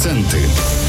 Акценти.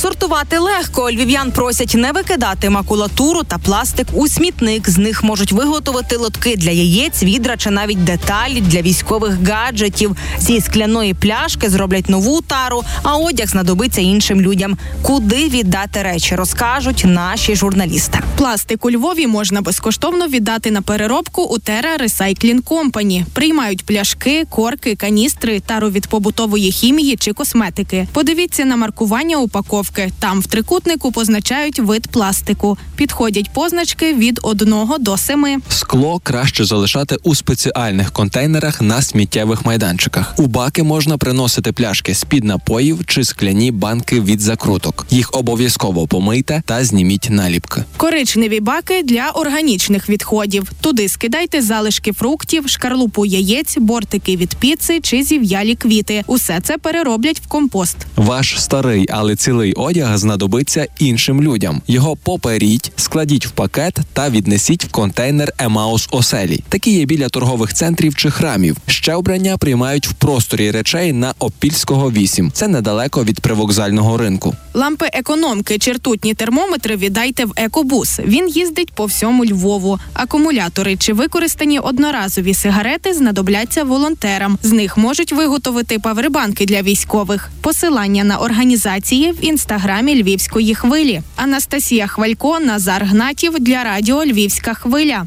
Сортувати легко. Львів'ян просять не викидати макулатуру та пластик у смітник. З них можуть виготовити лотки для яєць, відра чи навіть деталі для військових гаджетів. Зі скляної пляшки зроблять нову тару, а одяг знадобиться іншим людям. Куди віддати речі, розкажуть наші журналісти. Пластик у Львові можна безкоштовно віддати на переробку у Terra Recycling Company. Приймають пляшки, корки, каністри, тару від побутової хімії чи косметики. Подивіться на маркування упаковки. Там в трикутнику позначають вид пластику. Підходять позначки від 1 до 7. Скло краще залишати у спеціальних контейнерах на сміттєвих майданчиках. У баки можна приносити пляшки з під напоїв чи скляні банки від закруток. Їх обов'язково помийте та зніміть наліпки. Коричневі баки для органічних відходів. Туди скидайте залишки фруктів, шкарлупу яєць, бортики від піци чи зів'ялі квіти. Усе це перероблять в компост. Ваш старий, але цілий одяг знадобиться іншим людям. Його поперіть, складіть в пакет та віднесіть в контейнер Емаус Оселі. Такі є біля торгових центрів чи храмів. Ще обрання приймають в просторі речей на Опільського 8. Це недалеко від привокзального ринку. Лампи економки чи ртутні термометри віддайте в екобус. Він їздить по всьому Львову. Акумулятори чи використані одноразові сигарети знадобляться волонтерам. З них можуть виготовити павербанки для військових. Посилання на організації в інстаграмі Львівської хвилі. Анастасія Хвалько, Назар Гнатів для радіо Львівська хвиля.